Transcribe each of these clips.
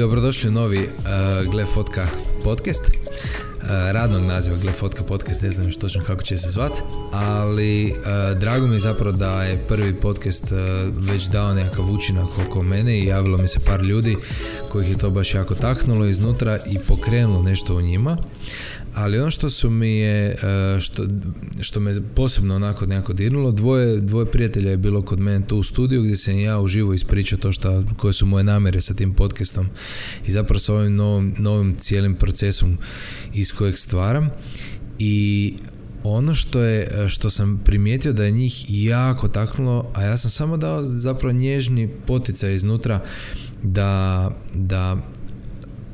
dobrodošli u novi uh, Gle Fotka podcast. Uh, radnog naziva Gle Fotka podcast, ne znam još točno kako će se zvat, ali uh, drago mi je zapravo da je prvi podcast uh, već dao nekakav učinak oko mene i javilo mi se par ljudi kojih je to baš jako taknulo iznutra i pokrenulo nešto u njima ali ono što su mi je, e, što, što me posebno onako nekako dirnulo, dvoje, dvoje prijatelja je bilo kod mene tu u studiju gdje sam ja uživo ispričao to što, koje su moje namjere sa tim podcastom i zapravo sa ovim novim, novim cijelim procesom iz kojeg stvaram. I ono što je što sam primijetio da je njih jako taknulo, a ja sam samo dao zapravo nježni poticaj iznutra da, da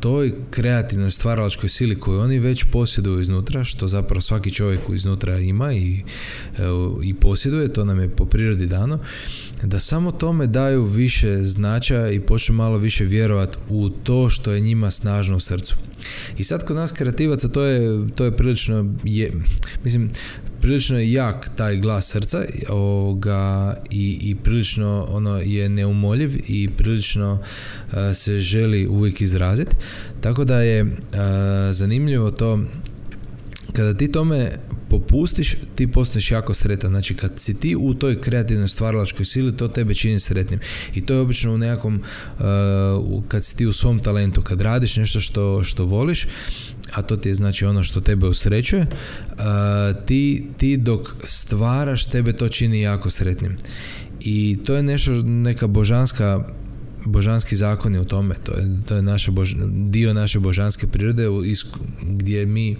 toj kreativnoj stvaralačkoj sili koju oni već posjeduju iznutra, što zapravo svaki čovjek iznutra ima i, i posjeduje, to nam je po prirodi dano, da samo tome daju više značaja i počnu malo više vjerovati u to što je njima snažno u srcu. I sad kod nas kreativaca to je, to je prilično, je, mislim, prilično jak taj glas srca ovoga, i, i prilično ono je neumoljiv i prilično se želi uvijek izraziti. Tako da je zanimljivo to kada ti tome popustiš, ti postaneš jako sretan. Znači, kad si ti u toj kreativnoj stvaralačkoj sili, to tebe čini sretnim. I to je obično u nekakvom, kad si ti u svom talentu, kad radiš nešto što, što voliš, a to ti je znači ono što tebe usrećuje, ti, ti dok stvaraš, tebe to čini jako sretnim. I to je nešto, neka božanska božanski zakoni u tome, to je, to je naša dio naše božanske prirode gdje mi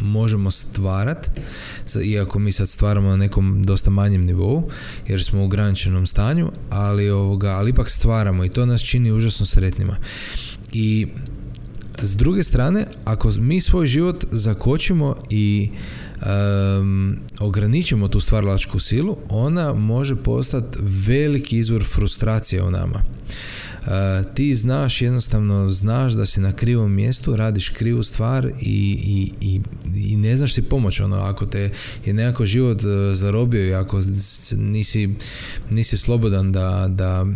možemo stvarat, iako mi sad stvaramo na nekom dosta manjem nivou, jer smo u ograničenom stanju, ali, ovoga, ali ipak stvaramo i to nas čini užasno sretnima. I s druge strane, ako mi svoj život zakočimo i um, ograničimo tu stvaralačku silu, ona može postati veliki izvor frustracije u nama. Uh, ti znaš, jednostavno znaš da si na krivom mjestu, radiš krivu stvar i, i, i, i ne znaš si pomoć. Ono, ako te je nekako život uh, zarobio i ako nisi, nisi slobodan da, da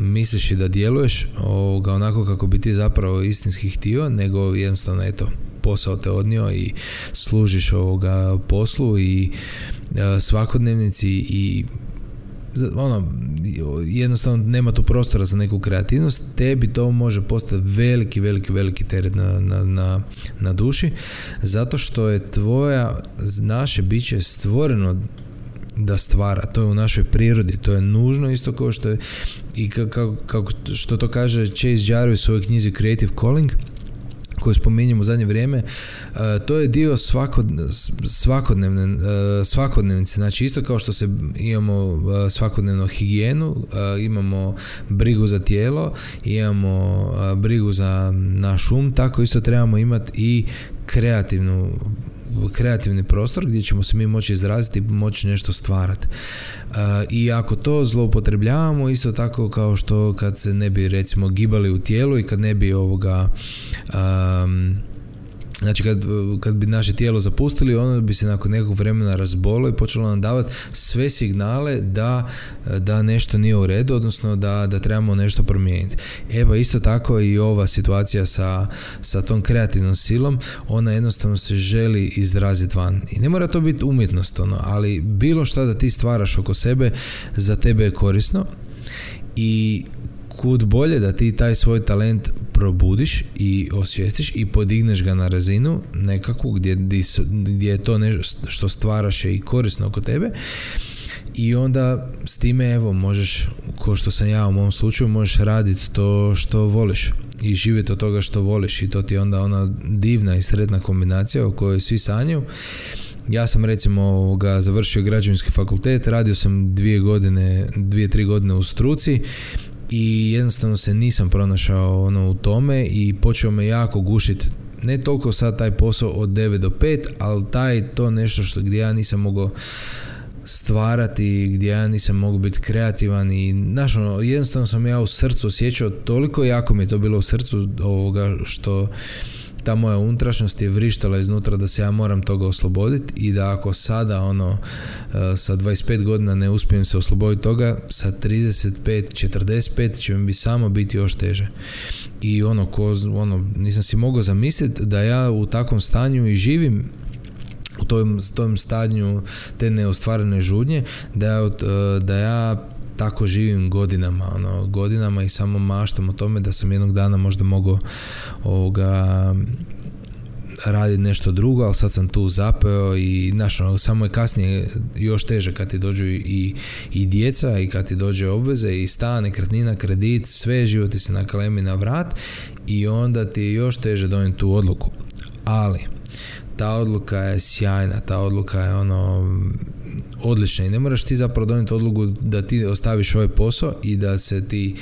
misliš i da djeluješ ovoga, onako kako bi ti zapravo istinski htio, nego jednostavno eto, posao te odnio i služiš ovoga poslu i svakodnevnici i ono, jednostavno nema tu prostora za neku kreativnost, tebi to može postati veliki, veliki, veliki teret na, na, na, na duši, zato što je tvoja, naše biće stvoreno da stvara, to je u našoj prirodi, to je nužno isto kao što je i kako, kako što to kaže Chase Jarvis u svojoj knjizi Creative Calling, koju spominjem u zadnje vrijeme, e, to je dio svakodnevne, e, svakodnevnice. Znači isto kao što se imamo e, svakodnevno higijenu, imamo brigu za tijelo, imamo brigu za naš um, tako isto trebamo imati i kreativnu kreativni prostor gdje ćemo se mi moći izraziti i moći nešto stvarati. Uh, I ako to zloupotrebljavamo, isto tako kao što kad se ne bi recimo gibali u tijelu i kad ne bi ovoga um, Znači kad, kad bi naše tijelo zapustili, ono bi se nakon nekog vremena razbolo i počelo nam davati sve signale da, da nešto nije u redu, odnosno da, da trebamo nešto promijeniti. Evo isto tako i ova situacija sa, sa tom kreativnom silom, ona jednostavno se želi izraziti van. I ne mora to biti umjetnost, ono, ali bilo šta da ti stvaraš oko sebe, za tebe je korisno i kud bolje da ti taj svoj talent probudiš i osvijestiš i podigneš ga na razinu nekakvu gdje, gdje je to nešto što stvaraš je i korisno oko tebe. I onda s time evo možeš, ko što sam ja u mom slučaju, možeš raditi to što voliš i živjeti od toga što voliš i to ti je onda ona divna i sretna kombinacija o kojoj svi sanjaju. Ja sam recimo ga završio građevinski fakultet, radio sam dvije godine, dvije, tri godine u struci i jednostavno se nisam pronašao ono u tome i počeo me jako gušiti ne toliko sad taj posao od 9 do 5, ali taj to nešto što gdje ja nisam mogao stvarati, gdje ja nisam mogao biti kreativan i znaš ono, jednostavno sam ja u srcu osjećao toliko jako mi je to bilo u srcu ovoga što ta moja unutrašnjost je vrištala iznutra da se ja moram toga osloboditi i da ako sada ono uh, sa 25 godina ne uspijem se osloboditi toga, sa 35, 45 će mi bi samo biti još teže. I ono, ko, ono nisam si mogao zamisliti da ja u takvom stanju i živim u tom, tom stanju te neostvarene žudnje, da ja, da ja tako živim godinama, ono, godinama i samo maštam o tome da sam jednog dana možda mogao ovoga raditi nešto drugo, ali sad sam tu zapeo i znaš, ono, samo je kasnije još teže kad ti dođu i, i djeca i kad ti dođe obveze i stan, nekretnina, kredit, sve životi se nakalemi na vrat i onda ti je još teže donijeti tu odluku. Ali, ta odluka je sjajna, ta odluka je ono odlična i ne moraš ti zapravo donijeti odluku da ti ostaviš ovaj posao i da se ti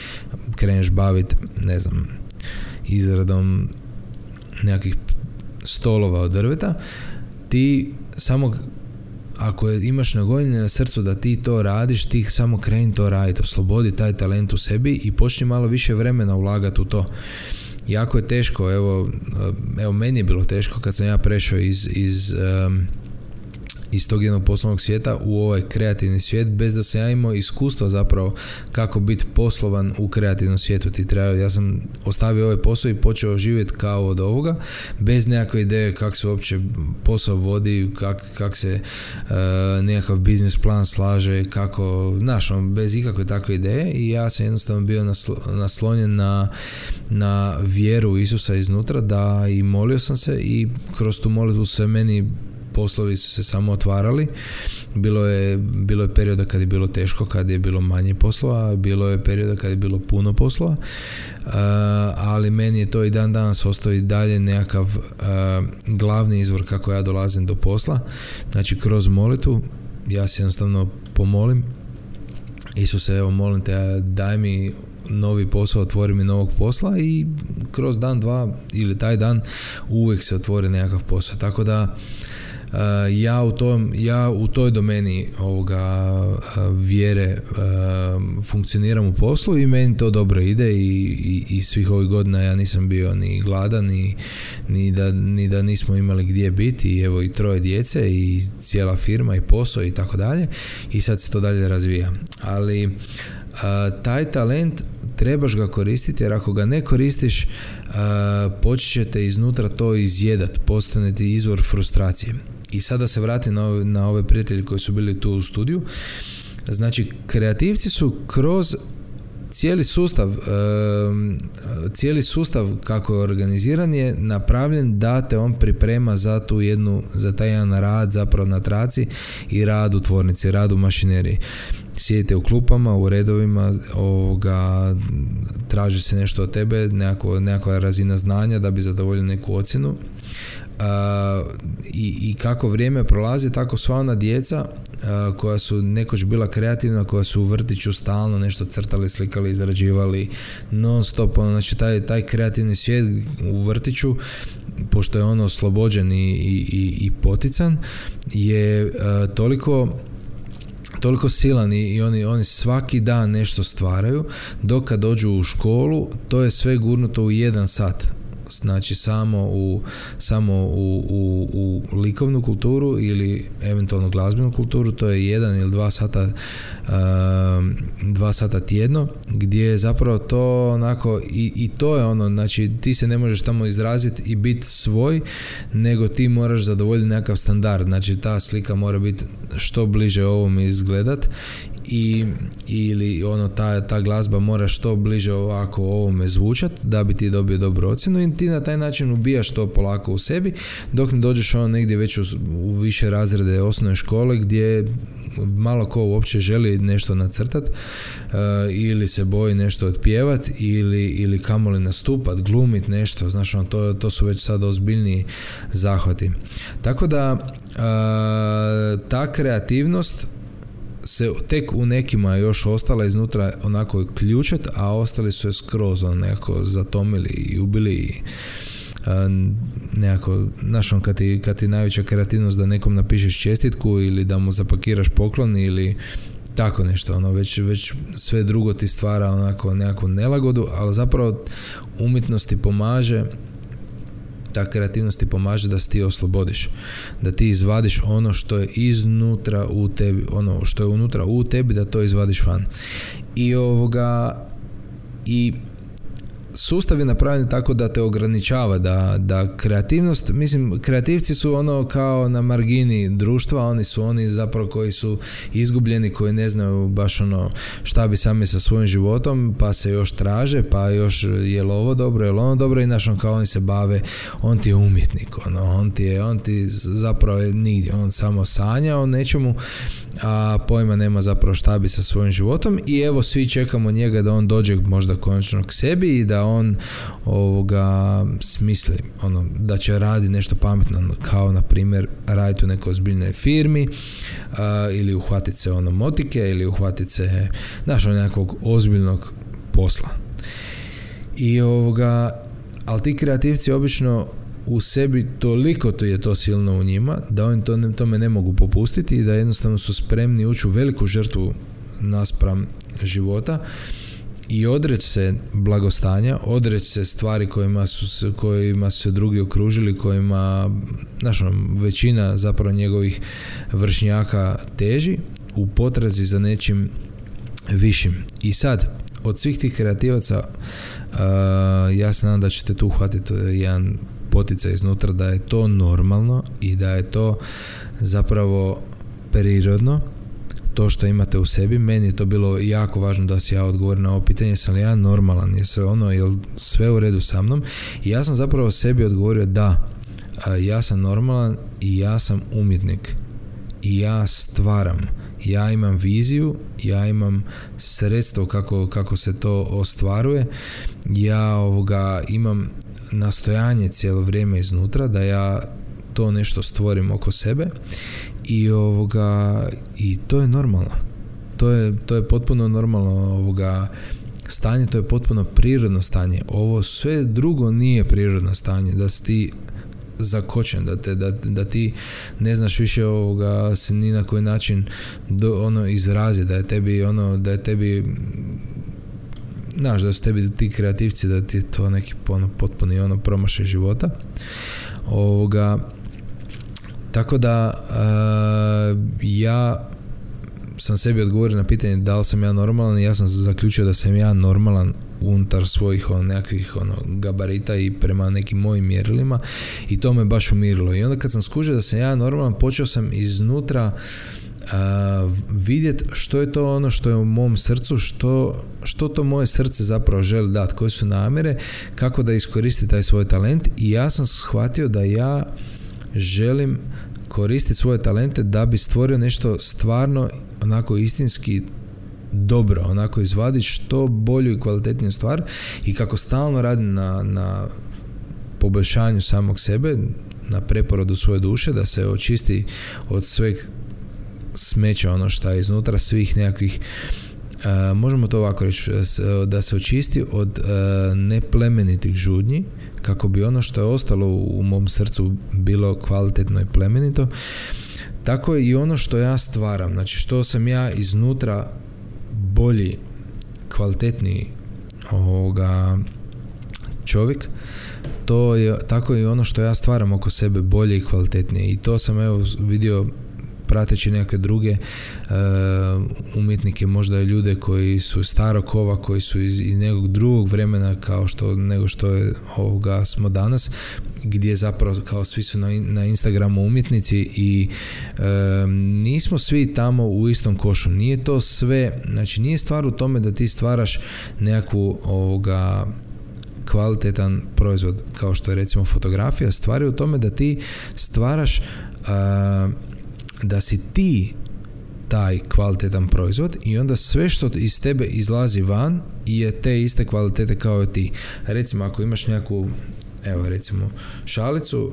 kreneš baviti, ne znam, izradom nekakvih stolova od drveta, ti samo ako imaš na na srcu da ti to radiš, ti samo kreni to raditi, oslobodi taj talent u sebi i počni malo više vremena ulagati u to. Jako je teško, evo, evo meni je bilo teško kad sam ja prešao iz, iz iz tog jednog poslovnog svijeta u ovaj kreativni svijet bez da sam ja imao iskustva zapravo kako biti poslovan u kreativnom svijetu ti treba. Ja sam ostavio ovaj posao i počeo živjeti kao od ovoga bez nekakve ideje kako se uopće posao vodi, kak, kak se uh, nekakav biznis plan slaže, kako, znaš, ono, bez ikakve takve ideje i ja sam jednostavno bio naslonjen na, na vjeru Isusa iznutra da i molio sam se i kroz tu molitvu se meni poslovi su se samo otvarali. Bilo je, bilo je perioda kad je bilo teško, kad je bilo manje poslova, bilo je perioda kad je bilo puno poslova, uh, ali meni je to i dan danas ostao i dalje nekakav uh, glavni izvor kako ja dolazim do posla. Znači kroz molitu ja se jednostavno pomolim Isuse, evo molim te, daj mi novi posao, otvori mi novog posla i kroz dan, dva ili taj dan uvijek se otvori nekakav posao. Tako da ja u, tom, ja u toj domeni ovoga uh, vjere uh, funkcioniram u poslu i meni to dobro ide i, i, i svih ovih godina ja nisam bio ni gladan ni, ni, da, ni da nismo imali gdje biti. I evo i troje djece i cijela firma i posao i tako dalje. I sad se to dalje razvija. Ali taj talent trebaš ga koristiti jer ako ga ne koristiš počet ćete iznutra to izjedat postane ti izvor frustracije i sada se vratim na ove, na ove prijatelje koji su bili tu u studiju. Znači, kreativci su kroz cijeli sustav cijeli sustav kako je organiziran je napravljen da te on priprema za tu jednu za taj jedan rad zapravo na traci i rad u tvornici, rad u mašineriji sjedite u klupama, u redovima, ovoga, traži se nešto od tebe, nekako, nekakva razina znanja da bi zadovoljio neku ocjenu i, i kako vrijeme prolazi, tako sva ona djeca koja su nekoć bila kreativna, koja su u vrtiću stalno nešto crtali, slikali, izrađivali non stop, ono, znači taj, taj kreativni svijet u vrtiću pošto je ono oslobođen i, i, i potican je toliko toliko silan i oni, oni svaki dan nešto stvaraju dok kad dođu u školu to je sve gurnuto u jedan sat znači samo u, samo u, u, u likovnu kulturu ili eventualno glazbenu kulturu, to je jedan ili dva sata um, dva sata tjedno, gdje je zapravo to onako i, i to je ono, znači ti se ne možeš tamo izraziti i biti svoj, nego ti moraš zadovoljiti nekakav standard, znači ta slika mora biti što bliže ovom izgledat i ili ono ta, ta glazba mora što bliže ovako ovome zvučat da bi ti dobio dobru ocjenu i ti na taj način ubijaš to polako u sebi dok ne dođeš ono negdje već u, u više razrede osnovne škole gdje malo ko uopće želi nešto nacrtat uh, ili se boji nešto otpjevat ili, ili kamoli nastupat, glumit nešto, znaš, ono, to, to su već sad ozbiljniji zahvati. Tako da uh, ta kreativnost se tek u nekima još ostala iznutra onako ključet, a ostali su je skroz on nekako zatomili i ubili i nekako, znaš on kad ti, kad ti najveća kreativnost da nekom napišeš čestitku ili da mu zapakiraš poklon ili tako nešto, ono, već, već sve drugo ti stvara onako nekakvu nelagodu, ali zapravo umjetnost ti pomaže ta kreativnost ti pomaže da se ti oslobodiš. Da ti izvadiš ono što je iznutra u tebi, ono što je unutra u tebi, da to izvadiš van. I ovoga, i sustav je napravljen tako da te ograničava, da, da kreativnost, mislim, kreativci su ono kao na margini društva, oni su oni zapravo koji su izgubljeni, koji ne znaju baš ono šta bi sami sa svojim životom, pa se još traže, pa još je li ovo dobro, je li ono dobro i on kao oni se bave, on ti je umjetnik, ono, on ti je, on ti zapravo je nigdje, on samo sanja o nečemu, a pojma nema zapravo šta bi sa svojim životom i evo svi čekamo njega da on dođe možda konačno k sebi i da on ovoga smisli ono, da će radi nešto pametno kao na primjer raditi u nekoj ozbiljnoj firmi ili uhvatiti se ono motike ili uhvatiti se znaš, ono nekakvog ozbiljnog posla. I ovoga ali ti kreativci obično u sebi toliko to je to silno u njima da oni to, tome ne mogu popustiti i da jednostavno su spremni ući u veliku žrtvu naspram života i odreći se blagostanja, odreći se stvari kojima su se, kojima su se drugi okružili, kojima znaš, ono, većina zapravo njegovih vršnjaka teži u potrazi za nečim višim. I sad, od svih tih kreativaca uh, ja se nadam da ćete tu uhvatiti jedan potica iznutra da je to normalno i da je to zapravo prirodno to što imate u sebi. Meni je to bilo jako važno da si ja odgovorim na ovo pitanje, sam li ja normalan, je sve ono, je sve u redu sa mnom? I ja sam zapravo sebi odgovorio da, ja sam normalan i ja sam umjetnik i ja stvaram ja imam viziju, ja imam sredstvo kako, kako se to ostvaruje, ja ovoga imam nastojanje cijelo vrijeme iznutra da ja to nešto stvorim oko sebe i ovoga i to je normalno. To je, to je potpuno normalno ovoga stanje, to je potpuno prirodno stanje. Ovo sve drugo nije prirodno stanje, da si ti zakočen, da, te, da, da ti ne znaš više ovoga se ni na koji način do, ono izrazi, da je tebi ono, da je tebi znaš da su tebi ti kreativci da ti to neki ono, potpuni ono promašaj života ovoga tako da uh, ja sam sebi odgovorio na pitanje da li sam ja normalan i ja sam zaključio da sam ja normalan unutar svojih on, nekakvih ono, gabarita i prema nekim mojim mjerilima i to me baš umirilo. I onda kad sam skužio da sam ja normalan počeo sam iznutra vidjeti što je to ono što je u mom srcu, što, što to moje srce zapravo želi dati, koje su namjere, kako da iskoristi taj svoj talent i ja sam shvatio da ja želim koristiti svoje talente da bi stvorio nešto stvarno onako istinski dobro, onako izvaditi što bolju i kvalitetniju stvar i kako stalno radim na, na poboljšanju samog sebe, na preporodu svoje duše, da se očisti od sveg smeća ono što je iznutra svih nekakvih Uh, možemo to ovako reći, da se očisti od uh, neplemenitih žudnji, kako bi ono što je ostalo u mom srcu bilo kvalitetno i plemenito, tako je i ono što ja stvaram, znači što sam ja iznutra bolji, kvalitetniji ovoga čovjek, to je tako i ono što ja stvaram oko sebe bolje i kvalitetnije. I to sam evo vidio prateći neke druge uh, umjetnike, možda ljude koji su starog kova, koji su iz, iz nekog drugog vremena kao što nego što je ovoga smo danas, gdje zapravo kao svi su na, na Instagramu umjetnici i uh, nismo svi tamo u istom košu. Nije to sve, znači nije stvar u tome da ti stvaraš nekakvu ovoga kvalitetan proizvod kao što je recimo fotografija stvari u tome da ti stvaraš uh, da si ti taj kvalitetan proizvod i onda sve što iz tebe izlazi van je te iste kvalitete kao i ti. Recimo ako imaš nekakvu evo recimo šalicu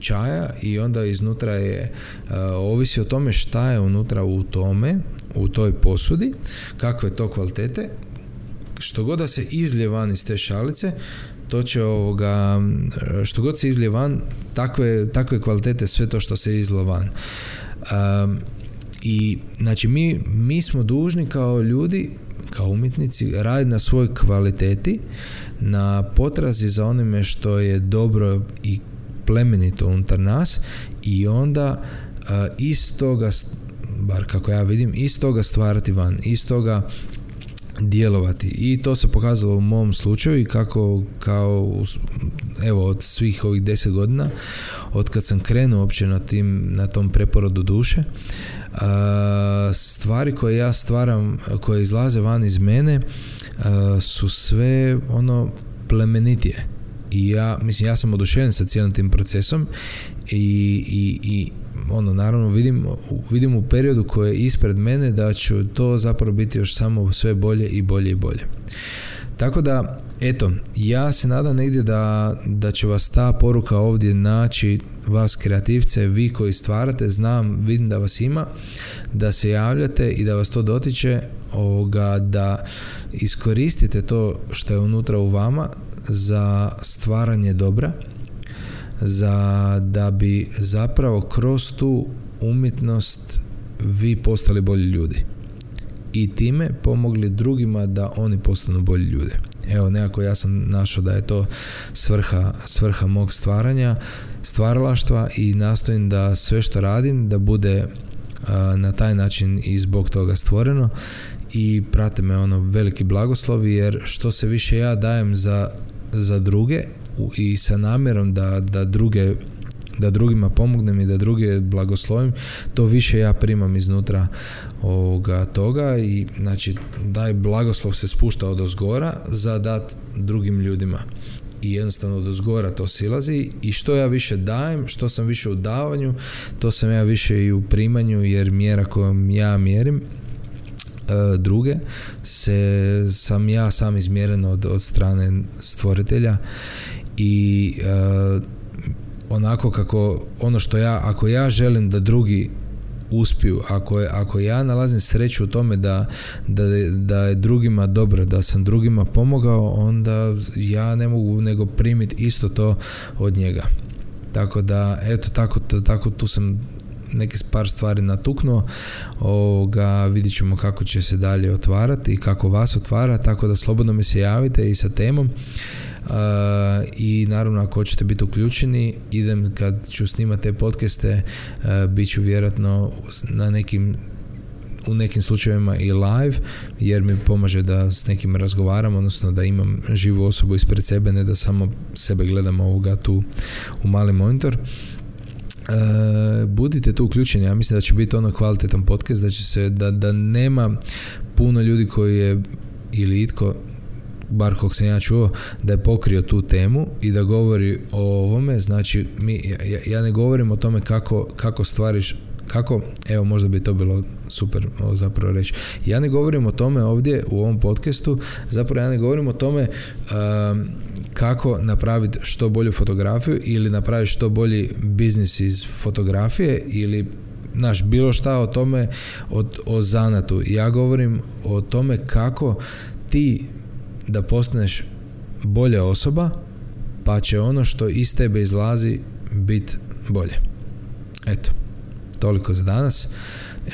čaja i onda iznutra je uh, ovisi o tome šta je unutra u tome u toj posudi kakve to kvalitete što god da se izlije van iz te šalice to će ovoga što god se izlije van takve, takve kvalitete sve to što se izlo van. Um, I znači mi, mi smo dužni kao ljudi kao umjetnici raditi na svojoj kvaliteti, na potrazi za onime što je dobro i plemenito unutar nas i onda uh, iz toga bar kako ja vidim, iz toga stvarati van, iz toga djelovati. I to se pokazalo u mom slučaju i kako kao evo od svih ovih deset godina od kad sam krenuo uopće na, tim, na tom preporodu duše stvari koje ja stvaram koje izlaze van iz mene su sve ono plemenitije. I ja mislim ja sam oduševljen sa cijelim tim procesom i, i, i ono naravno vidim, vidim u periodu koji je ispred mene da će to zapravo biti još samo sve bolje i bolje i bolje. Tako da, eto, ja se nadam negdje da, da će vas ta poruka ovdje naći, vas kreativce, vi koji stvarate, znam, vidim da vas ima, da se javljate i da vas to dotiče, ovoga, da iskoristite to što je unutra u vama za stvaranje dobra, za da bi zapravo kroz tu umjetnost vi postali bolji ljudi i time pomogli drugima da oni postanu bolji ljudi. Evo, nekako ja sam našao da je to svrha, svrha mog stvaranja, stvaralaštva i nastojim da sve što radim da bude na taj način i zbog toga stvoreno i prate me ono veliki blagoslovi jer što se više ja dajem za, za druge i sa namjerom da, da druge da drugima pomognem i da druge blagoslovim, to više ja primam iznutra ovoga toga i znači daj blagoslov se spušta od ozgora za dat drugim ljudima. I jednostavno od ozgora to silazi i što ja više dajem, što sam više u davanju, to sam ja više i u primanju jer mjera kojom ja mjerim e, druge se sam ja sam izmjeren od, od strane stvoritelja i uh, onako kako ono što ja ako ja želim da drugi uspiju ako, je, ako ja nalazim sreću u tome da, da, da je drugima dobro da sam drugima pomogao onda ja ne mogu nego primiti isto to od njega. Tako da eto tako, tako tu sam neke par stvari natuknuo. Ovoga, vidjet ćemo kako će se dalje otvarati i kako vas otvara tako da slobodno mi se javite i sa temom i naravno ako hoćete biti uključeni idem kad ću snimati te podcaste bit ću vjerojatno na nekim u nekim slučajevima i live jer mi pomaže da s nekim razgovaram odnosno da imam živu osobu ispred sebe ne da samo sebe gledam ovoga tu u mali monitor. Budite tu uključeni ja mislim da će biti ono kvalitetan podcast da će se da, da nema puno ljudi koji je ili itko bar kog sam ja čuo, da je pokrio tu temu i da govori o ovome, znači mi, ja, ja ne govorim o tome kako, kako stvariš kako, evo možda bi to bilo super zapravo reći. Ja ne govorim o tome ovdje u ovom podcastu, zapravo ja ne govorim o tome um, kako napraviti što bolju fotografiju ili napraviti što bolji biznis iz fotografije ili naš bilo šta o tome o, o zanatu. Ja govorim o tome kako ti da postaneš bolja osoba, pa će ono što iz tebe izlazi biti bolje. Eto, toliko za danas.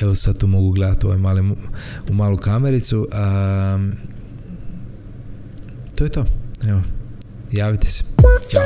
Evo sad tu mogu gledati ovaj mali, u malu kamericu. Um, to je to. Evo, javite se. Ćao.